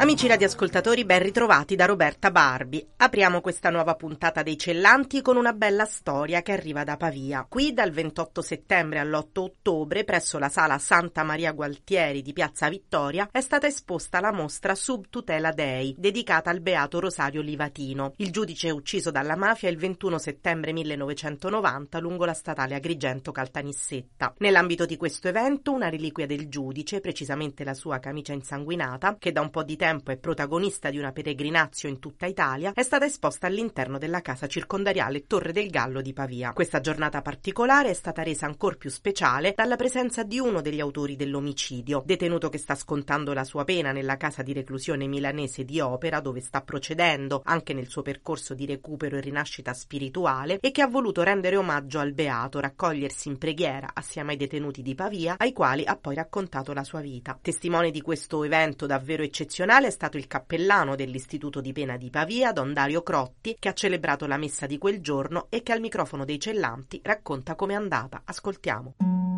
Amici radioascoltatori, ben ritrovati da Roberta Barbi. Apriamo questa nuova puntata dei Cellanti con una bella storia che arriva da Pavia. Qui dal 28 settembre all'8 ottobre, presso la sala Santa Maria Gualtieri di Piazza Vittoria, è stata esposta la mostra Sub Tutela Dei, dedicata al beato Rosario Livatino, il giudice ucciso dalla mafia il 21 settembre 1990 lungo la statale Agrigento Caltanissetta. Nell'ambito di questo evento, una reliquia del giudice, precisamente la sua camicia insanguinata, che da un po' di tempo tempo è protagonista di una peregrinazio in tutta Italia, è stata esposta all'interno della casa circondariale Torre del Gallo di Pavia. Questa giornata particolare è stata resa ancora più speciale dalla presenza di uno degli autori dell'omicidio, detenuto che sta scontando la sua pena nella casa di reclusione milanese di Opera, dove sta procedendo anche nel suo percorso di recupero e rinascita spirituale, e che ha voluto rendere omaggio al beato, raccogliersi in preghiera assieme ai detenuti di Pavia, ai quali ha poi raccontato la sua vita. Testimone di questo evento davvero eccezionale tribunale è stato il cappellano dell'Istituto di Pena di Pavia, Don Dario Crotti, che ha celebrato la messa di quel giorno e che al microfono dei Cellanti racconta com'è andata. Ascoltiamo.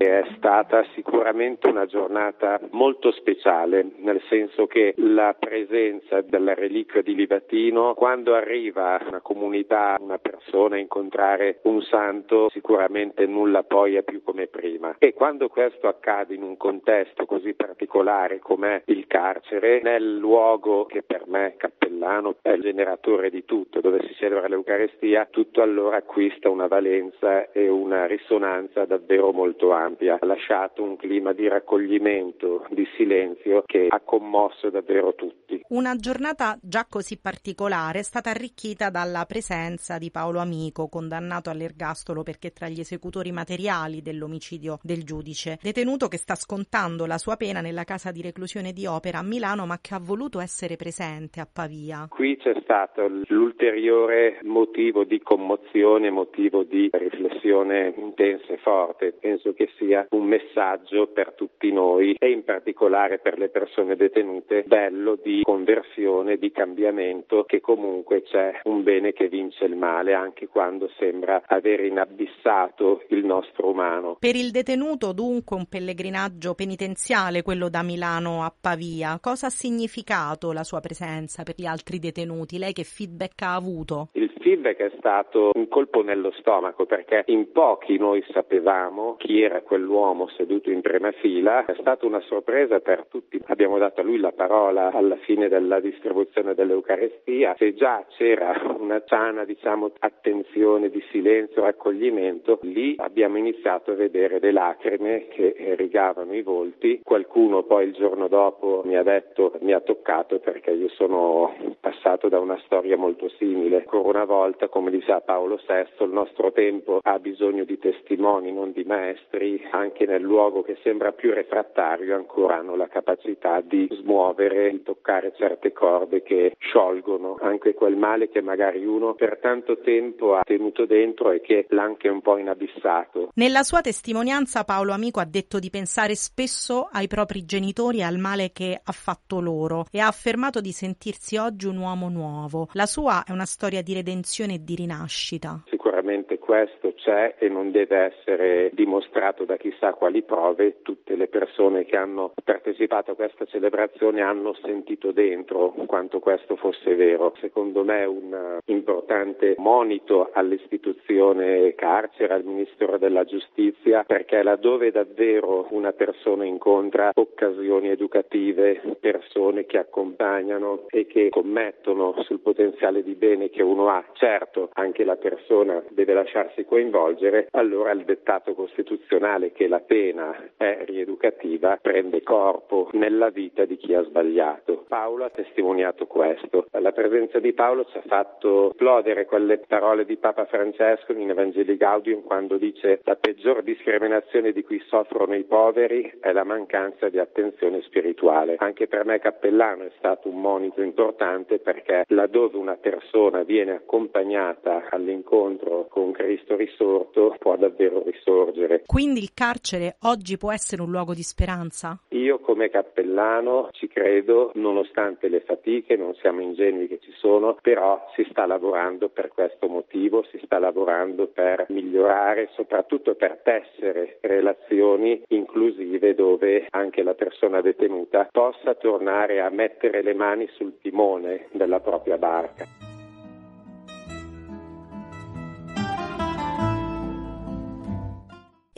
È stata sicuramente una giornata molto speciale, nel senso che la presenza della reliquia di Livatino, quando arriva una comunità, una persona a incontrare un santo, sicuramente nulla poi è più come prima. E quando questo accade in un contesto così particolare come il carcere, nel luogo che per me, cappellano, è il generatore di tutto, dove si celebra l'Eucarestia, tutto allora acquista una valenza e una risonanza davvero molto ampia ampia, ha lasciato un clima di raccoglimento, di silenzio che ha commosso davvero tutti. Una giornata già così particolare è stata arricchita dalla presenza di Paolo Amico, condannato all'ergastolo perché tra gli esecutori materiali dell'omicidio del giudice, detenuto che sta scontando la sua pena nella casa di reclusione di Opera a Milano, ma che ha voluto essere presente a Pavia. Qui c'è stato l'ulteriore motivo di commozione, motivo di riflessione intensa e forte. Penso che sia un messaggio per tutti noi e in particolare per le persone detenute bello di conversione, di cambiamento, che comunque c'è un bene che vince il male anche quando sembra aver inabissato il nostro umano. Per il detenuto dunque un pellegrinaggio penitenziale quello da Milano a Pavia. Cosa ha significato la sua presenza per gli altri detenuti? Lei che feedback ha avuto? Il feedback è stato un colpo nello stomaco perché in pochi noi sapevamo chi era quell'uomo seduto in prima fila, è stata una sorpresa per tutti. Abbiamo dato a lui la parola alla fine della distribuzione dell'Eucarestia. Se già c'era una sana, diciamo, attenzione di silenzio, raccoglimento, lì abbiamo iniziato a vedere le lacrime che rigavano i volti. Qualcuno poi il giorno dopo mi ha detto, mi ha toccato perché io sono passato da una storia molto simile. Ancora una volta, come diceva Paolo VI, il nostro tempo ha bisogno di testimoni, non di maestri, anche nel luogo che sembra più refrattario ancora hanno la capacità di smuovere, di toccare certe corde che sciolgono anche quel male che magari uno per tanto tempo ha tenuto dentro e che l'ha anche un po' inabissato. Nella sua testimonianza Paolo Amico ha detto di pensare spesso ai propri genitori e al male che ha fatto loro e ha affermato di sentirsi oggi un uomo nuovo. La sua è una storia di redenzione e di rinascita. Sicuramente questo c'è e non deve essere dimostrato da chissà quali prove, tutte le persone che hanno partecipato a questa celebrazione hanno sentito dentro quanto questo fosse vero. Secondo me è un importante monito all'istituzione carcere, al Ministero della Giustizia, perché laddove davvero una persona incontra occasioni educative, persone che accompagnano e che commettono sul potenziale di bene che uno ha, certo anche la persona persona deve lasciarsi coinvolgere, allora il dettato costituzionale che la pena è rieducativa prende corpo nella vita di chi ha sbagliato. Paolo ha testimoniato questo. La presenza di Paolo ci ha fatto esplodere quelle parole di Papa Francesco in Evangeli Gaudium quando dice la peggior discriminazione di cui soffrono i poveri è la mancanza di attenzione spirituale. Anche per me cappellano è stato un monito importante perché laddove una persona viene accompagnata all'incontro con Cristo risorto può davvero risorgere. Quindi il carcere oggi può essere un luogo di speranza? Io come cappellano ci credo, nonostante le fatiche, non siamo ingenui che ci sono, però si sta lavorando per questo motivo, si sta lavorando per migliorare, soprattutto per tessere relazioni inclusive dove anche la persona detenuta possa tornare a mettere le mani sul timone della propria barca.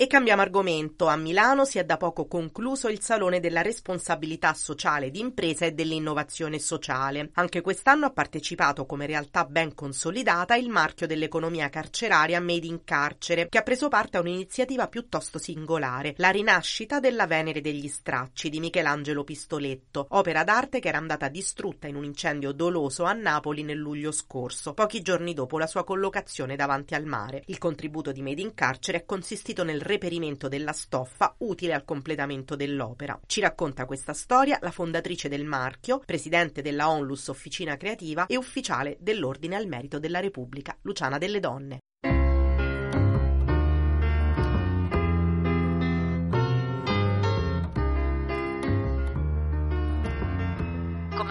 E cambiamo argomento. A Milano si è da poco concluso il Salone della responsabilità sociale d'impresa e dell'innovazione sociale. Anche quest'anno ha partecipato come realtà ben consolidata il marchio dell'economia carceraria Made in Carcere, che ha preso parte a un'iniziativa piuttosto singolare, la rinascita della Venere degli Stracci di Michelangelo Pistoletto, opera d'arte che era andata distrutta in un incendio doloso a Napoli nel luglio scorso, pochi giorni dopo la sua collocazione davanti al mare. Il contributo di Made in Carcere è consistito nel reperimento della stoffa utile al completamento dell'opera. Ci racconta questa storia la fondatrice del marchio, presidente della Onlus Officina Creativa e ufficiale dell'Ordine al Merito della Repubblica, Luciana Delle Donne.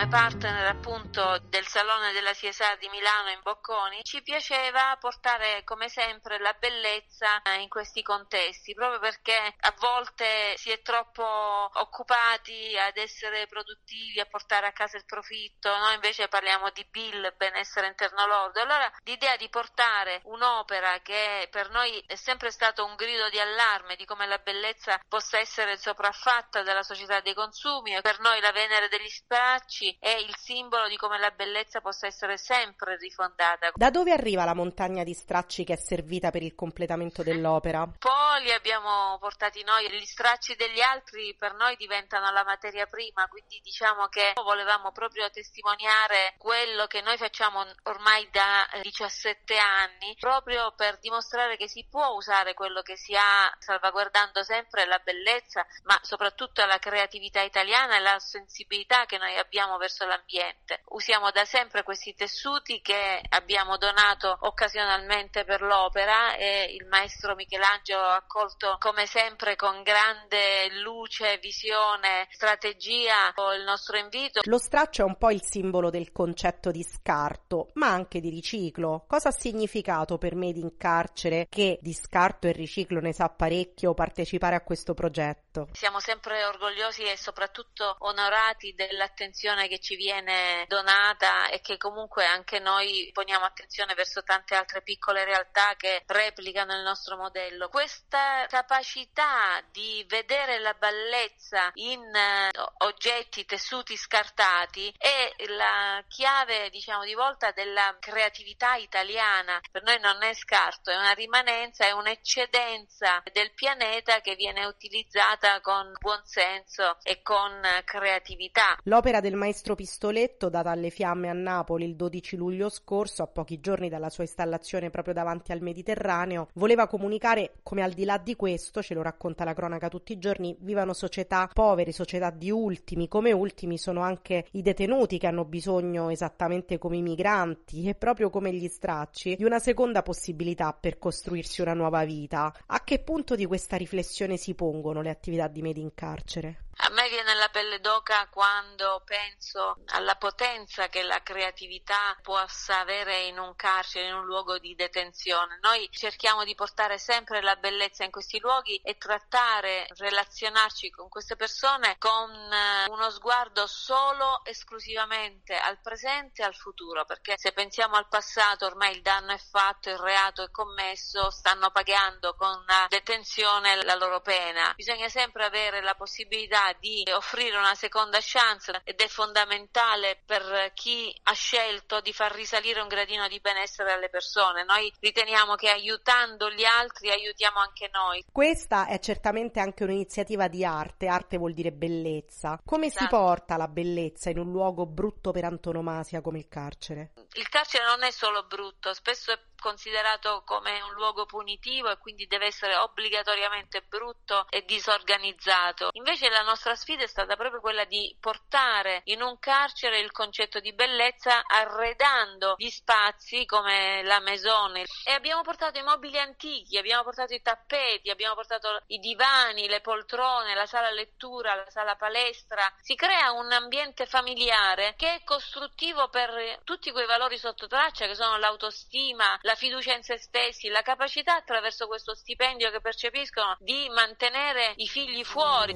Come partner appunto del Salone della CSA di Milano in Bocconi, ci piaceva portare come sempre la bellezza in questi contesti, proprio perché a volte si è troppo occupati ad essere produttivi, a portare a casa il profitto, noi invece parliamo di bill, benessere interno lordo. Allora l'idea di portare un'opera che per noi è sempre stato un grido di allarme di come la bellezza possa essere sopraffatta dalla società dei consumi per noi la Venere degli Spacci è il simbolo di come la bellezza possa essere sempre rifondata. Da dove arriva la montagna di stracci che è servita per il completamento dell'opera? Poi li abbiamo portati noi, gli stracci degli altri per noi diventano la materia prima, quindi diciamo che volevamo proprio testimoniare quello che noi facciamo ormai da 17 anni, proprio per dimostrare che si può usare quello che si ha, salvaguardando sempre la bellezza, ma soprattutto la creatività italiana e la sensibilità che noi abbiamo verso l'ambiente. Usiamo da sempre questi tessuti che abbiamo donato occasionalmente per l'opera e il maestro Michelangelo ha accolto come sempre con grande luce, visione, strategia il nostro invito. Lo straccio è un po' il simbolo del concetto di scarto, ma anche di riciclo. Cosa ha significato per Made in Carcere che di scarto e riciclo ne sa parecchio partecipare a questo progetto? Siamo sempre orgogliosi e soprattutto onorati dell'attenzione che ci viene donata e che comunque anche noi poniamo attenzione verso tante altre piccole realtà che replicano il nostro modello. Questa capacità di vedere la bellezza in uh, oggetti, tessuti scartati è la chiave, diciamo, di volta della creatività italiana. Per noi non è scarto, è una rimanenza, è un'eccedenza del pianeta che viene utilizzata con buonsenso e con creatività. L'opera del maestro Pistoletto, data alle fiamme a Napoli il 12 luglio scorso, a pochi giorni dalla sua installazione proprio davanti al Mediterraneo, voleva comunicare come al di là di questo, ce lo racconta la cronaca tutti i giorni, vivano società povere, società di ultimi, come ultimi sono anche i detenuti che hanno bisogno esattamente come i migranti e proprio come gli stracci di una seconda possibilità per costruirsi una nuova vita. A che punto di questa riflessione si pongono le attività di Made in Carcere? A me viene la pelle d'oca quando penso alla potenza che la creatività possa avere in un carcere, in un luogo di detenzione. Noi cerchiamo di portare sempre la bellezza in questi luoghi e trattare, relazionarci con queste persone con eh, uno sguardo solo esclusivamente al presente e al futuro, perché se pensiamo al passato ormai il danno è fatto, il reato è commesso, stanno pagando con la detenzione la loro pena. Bisogna sempre avere la possibilità volontà di offrire una seconda chance ed è fondamentale per chi ha scelto di far risalire un gradino di benessere alle persone. Noi riteniamo che aiutando gli altri aiutiamo anche noi. Questa è certamente anche un'iniziativa di arte, arte vuol dire bellezza. Come esatto. si porta la bellezza in un luogo brutto per antonomasia come il carcere? Il carcere non è solo brutto, spesso è considerato come un luogo punitivo e quindi deve essere obbligatoriamente brutto e disorganizzato. Invece la nostra sfida è stata proprio quella di portare in un carcere il concetto di bellezza arredando gli spazi come la mesone e abbiamo portato i mobili antichi, abbiamo portato i tappeti, abbiamo portato i divani, le poltrone, la sala lettura, la sala palestra. Si crea un ambiente familiare che è costruttivo per tutti quei valori sotto traccia che sono l'autostima, la fiducia in se stessi, la capacità attraverso questo stipendio che percepiscono di mantenere i figli fuori.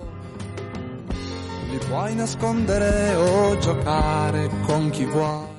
Li puoi nascondere o giocare con chi vuoi.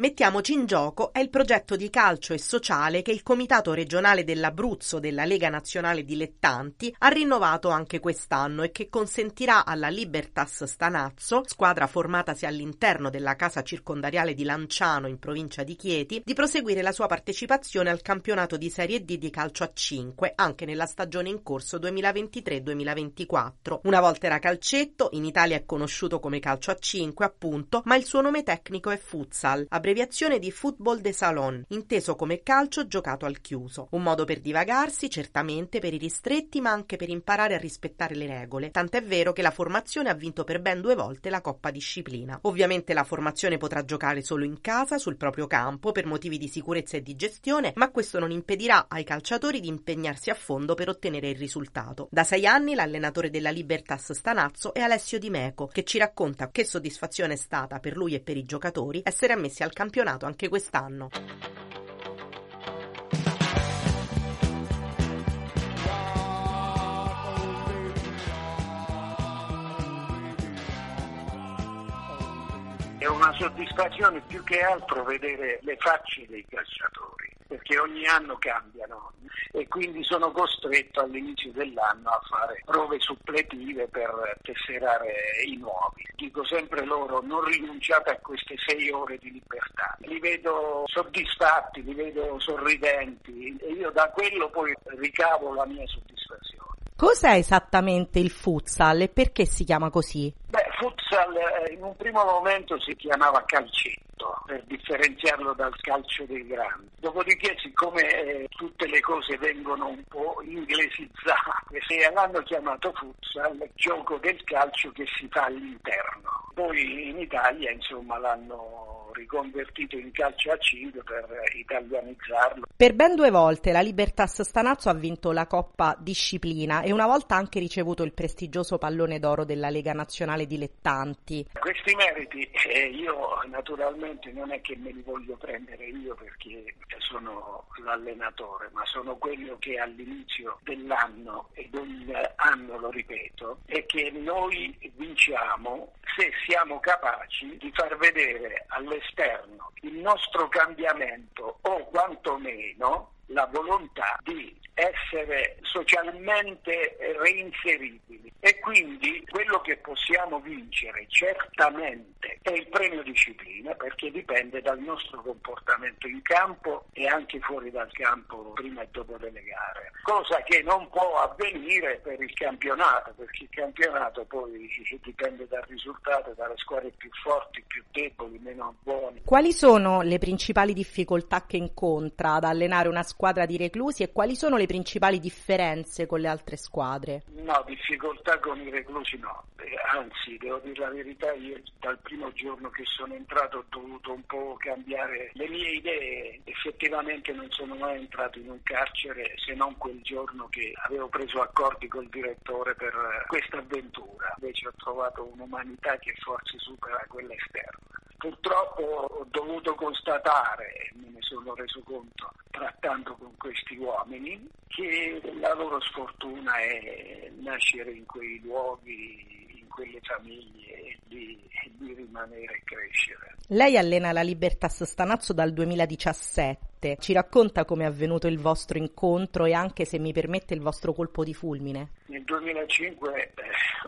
Mettiamoci in gioco è il progetto di calcio e sociale che il Comitato regionale dell'Abruzzo della Lega Nazionale Dilettanti ha rinnovato anche quest'anno e che consentirà alla Libertas Stanazzo, squadra formatasi all'interno della casa circondariale di Lanciano in provincia di Chieti, di proseguire la sua partecipazione al campionato di Serie D di calcio a 5 anche nella stagione in corso 2023-2024. Una volta era calcetto, in Italia è conosciuto come calcio a 5 appunto, ma il suo nome tecnico è futsal abbreviazione di football de salon, inteso come calcio giocato al chiuso. Un modo per divagarsi, certamente per i ristretti, ma anche per imparare a rispettare le regole. Tant'è vero che la formazione ha vinto per ben due volte la Coppa Disciplina. Ovviamente la formazione potrà giocare solo in casa, sul proprio campo, per motivi di sicurezza e di gestione, ma questo non impedirà ai calciatori di impegnarsi a fondo per ottenere il risultato. Da sei anni l'allenatore della Libertas Stanazzo è Alessio Di Meco, che ci racconta che soddisfazione è stata per lui e per i giocatori essere ammessi al campionato anche quest'anno. È una soddisfazione più che altro vedere le facce dei calciatori, perché ogni anno cambiano e quindi sono costretto all'inizio dell'anno a fare prove suppletive per tesserare i nuovi. Dico sempre loro non rinunciate a queste sei ore di libertà. Li vedo soddisfatti, li vedo sorridenti e io da quello poi ricavo la mia soddisfazione. Cos'è esattamente il futsal e perché si chiama così? Beh, futsal eh, in un primo momento si chiamava calcetto differenziarlo dal calcio dei grandi. Dopodiché, siccome eh, tutte le cose vengono un po' inglesizzate, l'hanno chiamato futsal, gioco del calcio che si fa all'interno. Poi in Italia, insomma, l'hanno riconvertito in calcio a 5 per italianizzarlo. Per ben due volte la Libertas Stanazzo ha vinto la Coppa Disciplina e una volta anche ricevuto il prestigioso pallone d'oro della Lega Nazionale Dilettanti. Questi meriti eh, io naturalmente non è che me li voglio prendere io perché sono l'allenatore, ma sono quello che all'inizio dell'anno ed ogni anno lo ripeto, è che noi vinciamo se siamo capaci di far vedere all'esterno il nostro cambiamento o quantomeno la volontà di essere socialmente reinseribili e quindi quello che possiamo vincere certamente è il premio disciplina perché dipende dal nostro comportamento in campo e anche fuori dal campo prima e dopo delle gare, cosa che non può avvenire per il campionato perché il campionato poi dipende dal risultato, dalle squadre più forti, più deboli, meno buone. Quali sono le principali difficoltà che incontra ad allenare una squadra di reclusi e quali sono le principali differenze con le altre squadre? No, difficoltà con i reclusi no, eh, anzi devo dire la verità, io dal primo giorno che sono entrato ho dovuto un po' cambiare le mie idee, effettivamente non sono mai entrato in un carcere se non quel giorno che avevo preso accordi col direttore per questa avventura, invece ho trovato un'umanità che forse supera quella esterna. Purtroppo ho dovuto constatare, me ne sono reso conto trattando con questi uomini, che la loro sfortuna è nascere in quei luoghi, in quelle famiglie e di, di rimanere e crescere. Lei allena la Libertas Stanazzo dal 2017 notte. Ci racconta come è avvenuto il vostro incontro e anche, se mi permette, il vostro colpo di fulmine? Nel 2005 eh,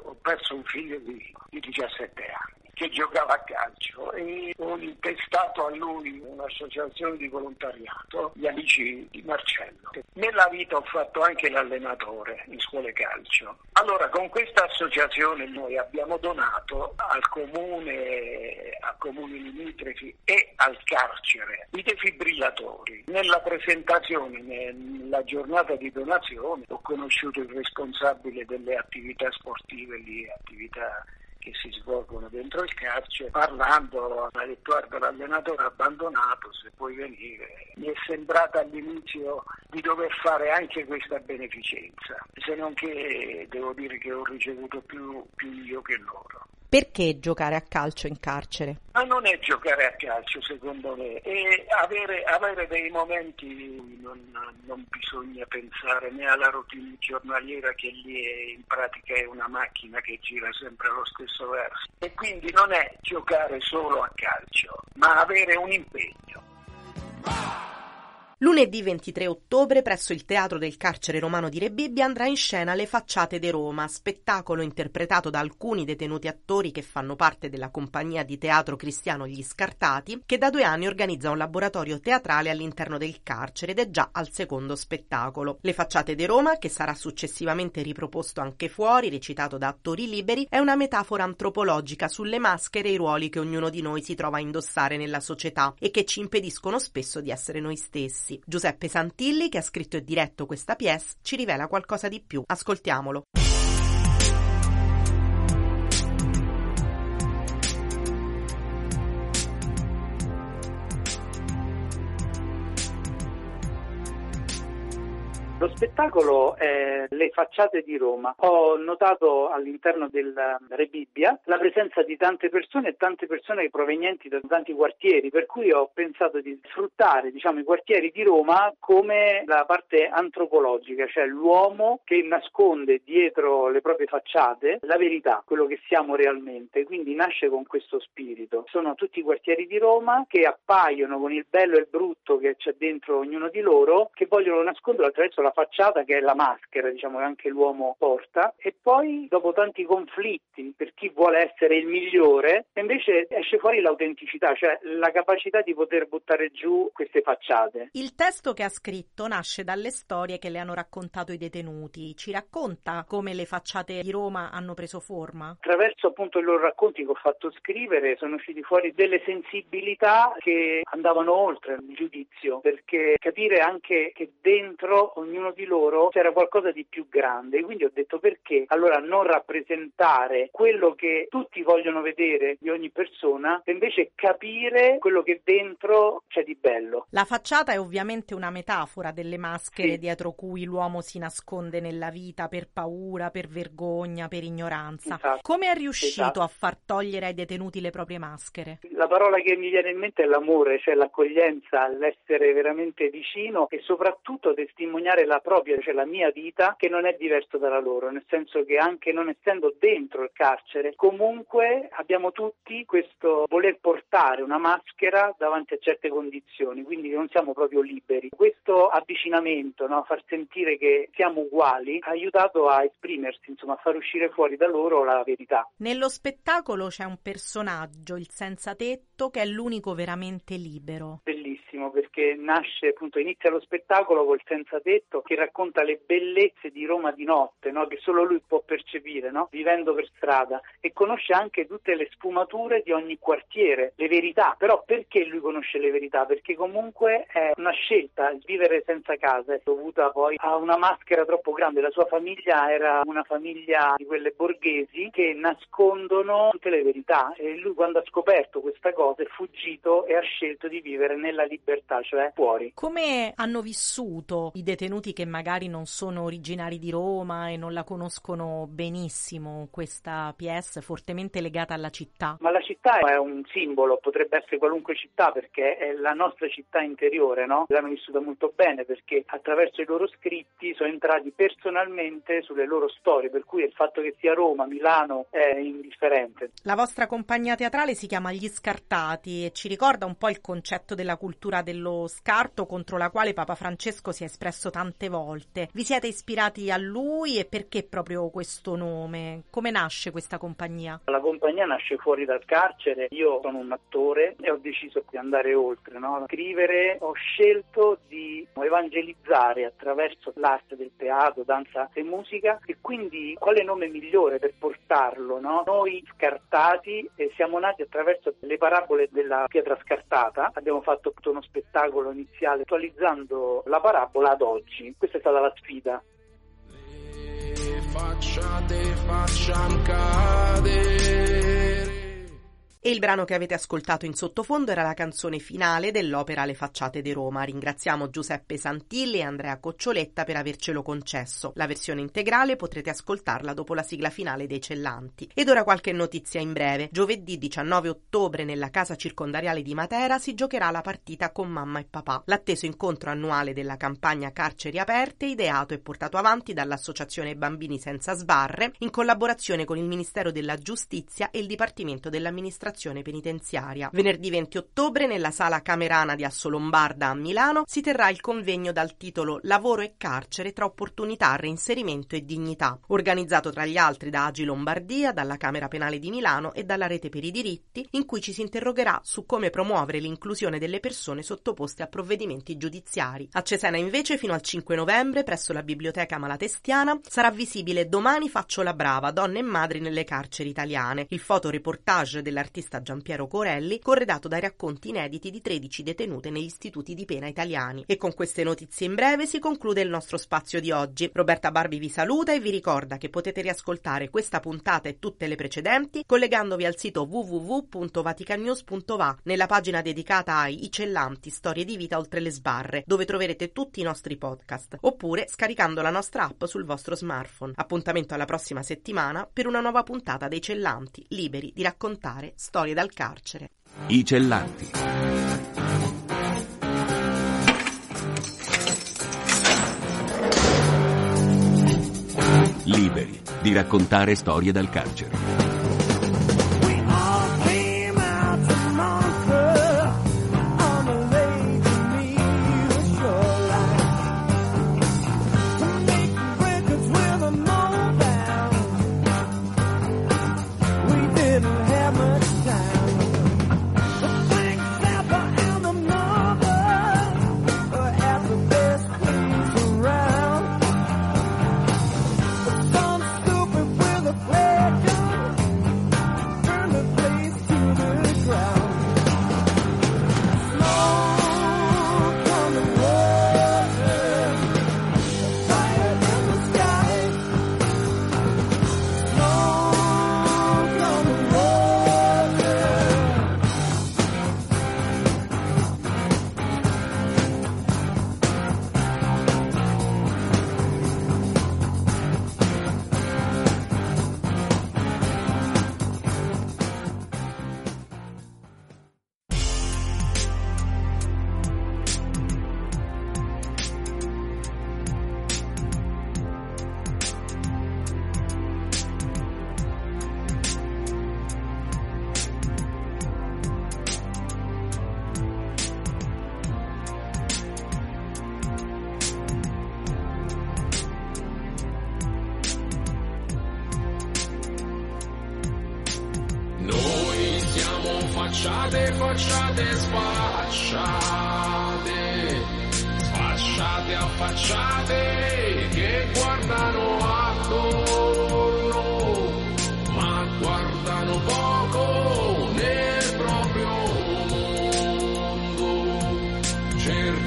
ho perso un figlio di, di 17 anni che giocava a calcio e ho intestato a lui un'associazione di volontariato, gli amici di Marcello. Nella vita ho fatto anche l'allenatore in scuole calcio. Allora con questa associazione noi abbiamo donato al comune, a comuni limitrofi e al carcere i defibrillatori. Nella presentazione, nella giornata di donazione, ho conosciuto il responsabile delle attività sportive lì, attività che si svolgono dentro il carcere, parlando, detto guarda l'allenatore abbandonato, se puoi venire. Mi è sembrata all'inizio di dover fare anche questa beneficenza, se non che devo dire che ho ricevuto più, più io che loro. Perché giocare a calcio in carcere? Ma non è giocare a calcio secondo me, è avere, avere dei momenti non, non, bisogna pensare né alla routine giornaliera che lì è, in pratica è una macchina che gira sempre allo stesso verso. E quindi non è giocare solo a calcio, ma avere un impegno. Lunedì 23 ottobre presso il Teatro del Carcere Romano di Rebibbia andrà in scena Le Facciate de Roma, spettacolo interpretato da alcuni detenuti attori che fanno parte della compagnia di teatro cristiano Gli Scartati, che da due anni organizza un laboratorio teatrale all'interno del carcere ed è già al secondo spettacolo. Le Facciate de Roma, che sarà successivamente riproposto anche fuori, recitato da attori liberi, è una metafora antropologica sulle maschere e i ruoli che ognuno di noi si trova a indossare nella società e che ci impediscono spesso di essere noi stessi. Giuseppe Santilli, che ha scritto e diretto questa pièce, ci rivela qualcosa di più. Ascoltiamolo. Spettacolo è Le facciate di Roma. Ho notato all'interno del Re Bibbia la presenza di tante persone e tante persone provenienti da tanti quartieri, per cui ho pensato di sfruttare diciamo, i quartieri di Roma come la parte antropologica, cioè l'uomo che nasconde dietro le proprie facciate la verità, quello che siamo realmente. Quindi nasce con questo spirito. Sono tutti i quartieri di Roma che appaiono con il bello e il brutto che c'è dentro ognuno di loro, che vogliono nasconderlo attraverso la facciata che è la maschera, diciamo, che anche l'uomo porta e poi dopo tanti conflitti per chi vuole essere il migliore, invece esce fuori l'autenticità, cioè la capacità di poter buttare giù queste facciate. Il testo che ha scritto nasce dalle storie che le hanno raccontato i detenuti. Ci racconta come le facciate di Roma hanno preso forma? Attraverso appunto i loro racconti che ho fatto scrivere sono usciti fuori delle sensibilità che andavano oltre il giudizio, perché capire anche che dentro ognuno ognuno di loro c'era qualcosa di più grande. Quindi ho detto perché allora non rappresentare quello che tutti vogliono vedere di ogni persona e invece capire quello che dentro c'è di bello. La facciata è ovviamente una metafora delle maschere sì. dietro cui l'uomo si nasconde nella vita per paura, per vergogna, per ignoranza. Esatto. Come è riuscito esatto. a far togliere ai detenuti le proprie maschere? La parola che mi viene in mente è l'amore, cioè l'accoglienza, l'essere veramente vicino e soprattutto testimoniare la la propria, cioè la mia vita, che non è diverso dalla loro, nel senso che anche non essendo dentro il carcere, comunque abbiamo tutti questo voler portare una maschera davanti a certe condizioni, quindi non siamo proprio liberi. Questo avvicinamento, no, a far sentire che siamo uguali, ha aiutato a esprimersi, insomma, a far uscire fuori da loro la verità. Nello spettacolo c'è un personaggio, il senza tetto, che è l'unico veramente libero. Bellissimo, perché nasce appunto, inizia lo spettacolo col senza tetto che racconta le bellezze di Roma di notte, no? che solo lui può percepire, no? vivendo per strada, e conosce anche tutte le sfumature di ogni quartiere, le verità. Però perché lui conosce le verità? Perché comunque è una scelta, il vivere senza casa è dovuta poi a una maschera troppo grande. La sua famiglia era una famiglia di quelle borghesi che nascondono tutte le verità e lui quando ha scoperto questa cosa è fuggito e ha scelto di vivere nella libertà, cioè fuori. Come hanno vissuto i detenuti che magari non sono originari di Roma e non la conoscono benissimo questa PS fortemente legata alla città. Ma la città è un simbolo, potrebbe essere qualunque città perché è la nostra città interiore, no? L'hanno vissuta molto bene perché attraverso i loro scritti sono entrati personalmente sulle loro storie, per cui il fatto che sia Roma, Milano è indifferente. La vostra compagnia teatrale si chiama Gli Scartati e ci ricorda un po' il concetto della cultura dello scarto contro la quale Papa Francesco si è espresso tante volte. Vi siete ispirati a lui e perché proprio questo nome? Come nasce questa compagnia? La compagnia nasce fuori dal carcere, io sono un attore e ho deciso di andare oltre, no? scrivere, ho scelto di evangelizzare attraverso l'arte del teatro, danza e musica e quindi quale nome migliore per portarlo? No? Noi scartati eh, siamo nati attraverso le parabole della pietra scartata, abbiamo fatto tutto uno spettacolo iniziale attualizzando la parabola ad oggi, questa stata la sfida. Le facciate facciam cadere e il brano che avete ascoltato in sottofondo era la canzone finale dell'opera Le facciate di Roma. Ringraziamo Giuseppe Santilli e Andrea Coccioletta per avercelo concesso. La versione integrale potrete ascoltarla dopo la sigla finale dei Cellanti. Ed ora qualche notizia in breve. Giovedì 19 ottobre nella casa circondariale di Matera si giocherà la partita con mamma e papà. L'atteso incontro annuale della campagna Carceri Aperte, ideato e portato avanti dall'Associazione Bambini Senza Sbarre, in collaborazione con il Ministero della Giustizia e il Dipartimento dell'Amministrazione amministrazione penitenziaria. Venerdì 20 ottobre nella sala Camerana di Assolombarda a Milano si terrà il convegno dal titolo Lavoro e carcere tra opportunità, reinserimento e dignità, organizzato tra gli altri da Agi Lombardia, dalla Camera Penale di Milano e dalla Rete per i diritti, in cui ci si interrogerà su come promuovere l'inclusione delle persone sottoposte a provvedimenti giudiziari. A Cesena invece fino al 5 novembre presso la Biblioteca Malatestiana sarà visibile Domani faccio la brava, donne e madri nelle carceri italiane, il fotoreportage dell'artista l'artista Giampiero Corelli, corredato dai racconti inediti di 13 detenute negli istituti di pena italiani. E con queste notizie in breve si conclude il nostro spazio di oggi. Roberta Barbi vi saluta e vi ricorda che potete riascoltare questa puntata e tutte le precedenti collegandovi al sito www.vaticannews.va nella pagina dedicata ai I Cellanti, storie di vita oltre le sbarre, dove troverete tutti i nostri podcast, oppure scaricando la nostra app sul vostro smartphone. Appuntamento alla prossima settimana per una nuova puntata dei Cellanti, liberi di raccontare storie storie dal carcere. I Cellanti. Liberi di raccontare storie dal carcere.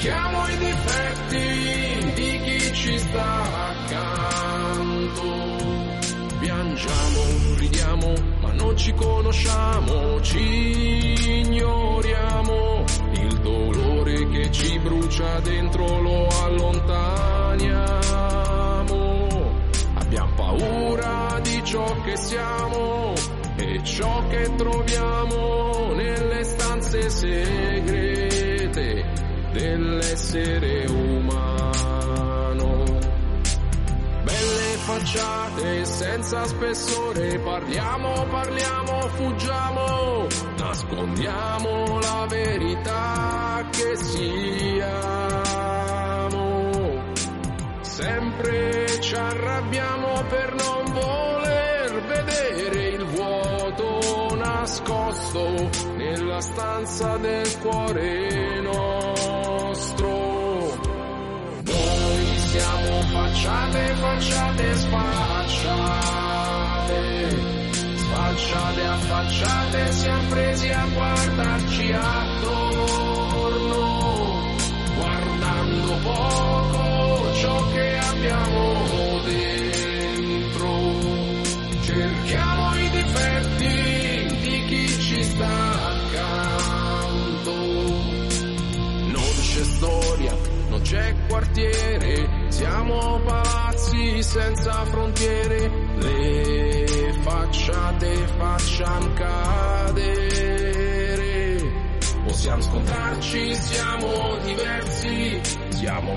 cerchiamo i difetti di chi ci sta accanto. Piangiamo, ridiamo, ma non ci conosciamo, ci ignoriamo. Il dolore che ci brucia dentro lo allontaniamo. Abbiamo paura di ciò che siamo e ciò che troviamo nelle stanze segrete dell'essere umano. Belle facciate senza spessore, parliamo, parliamo, fuggiamo, nascondiamo la verità che siamo. Sempre ci arrabbiamo per non voler vedere nascosto nella stanza del cuore nostro. Noi siamo facciate, facciate, sfacciate, sfacciate, affacciate, siamo presi a guardarci attorno, guardando poco ciò che abbiamo dentro. Storia, non c'è quartiere, siamo palazzi senza frontiere, le facciate facciamo cadere. Possiamo scontrarci, siamo diversi, siamo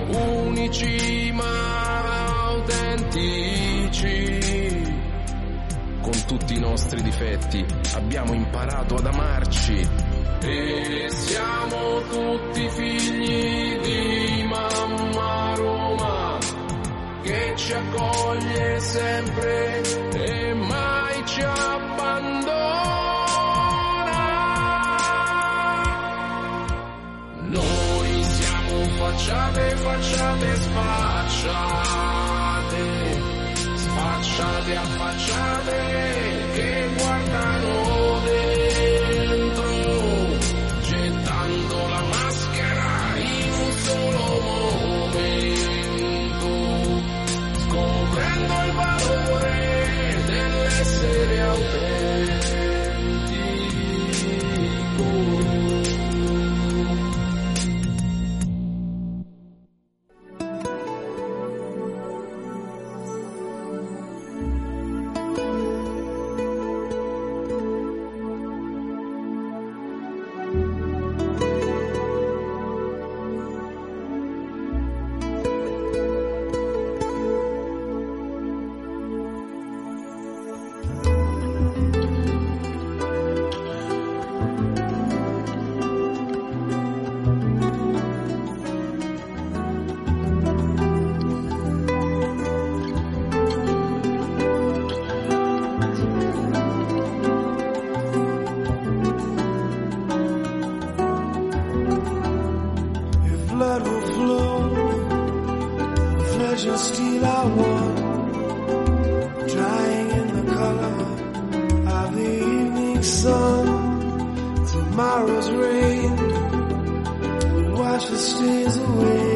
unici ma autentici. Con tutti i nostri difetti abbiamo imparato ad amarci e siamo tutti figli di mamma Roma che ci accoglie sempre e mai ci abbandona. Noi siamo facciate, facciate, sfacciate, sfacciate, affacciate, She stays away.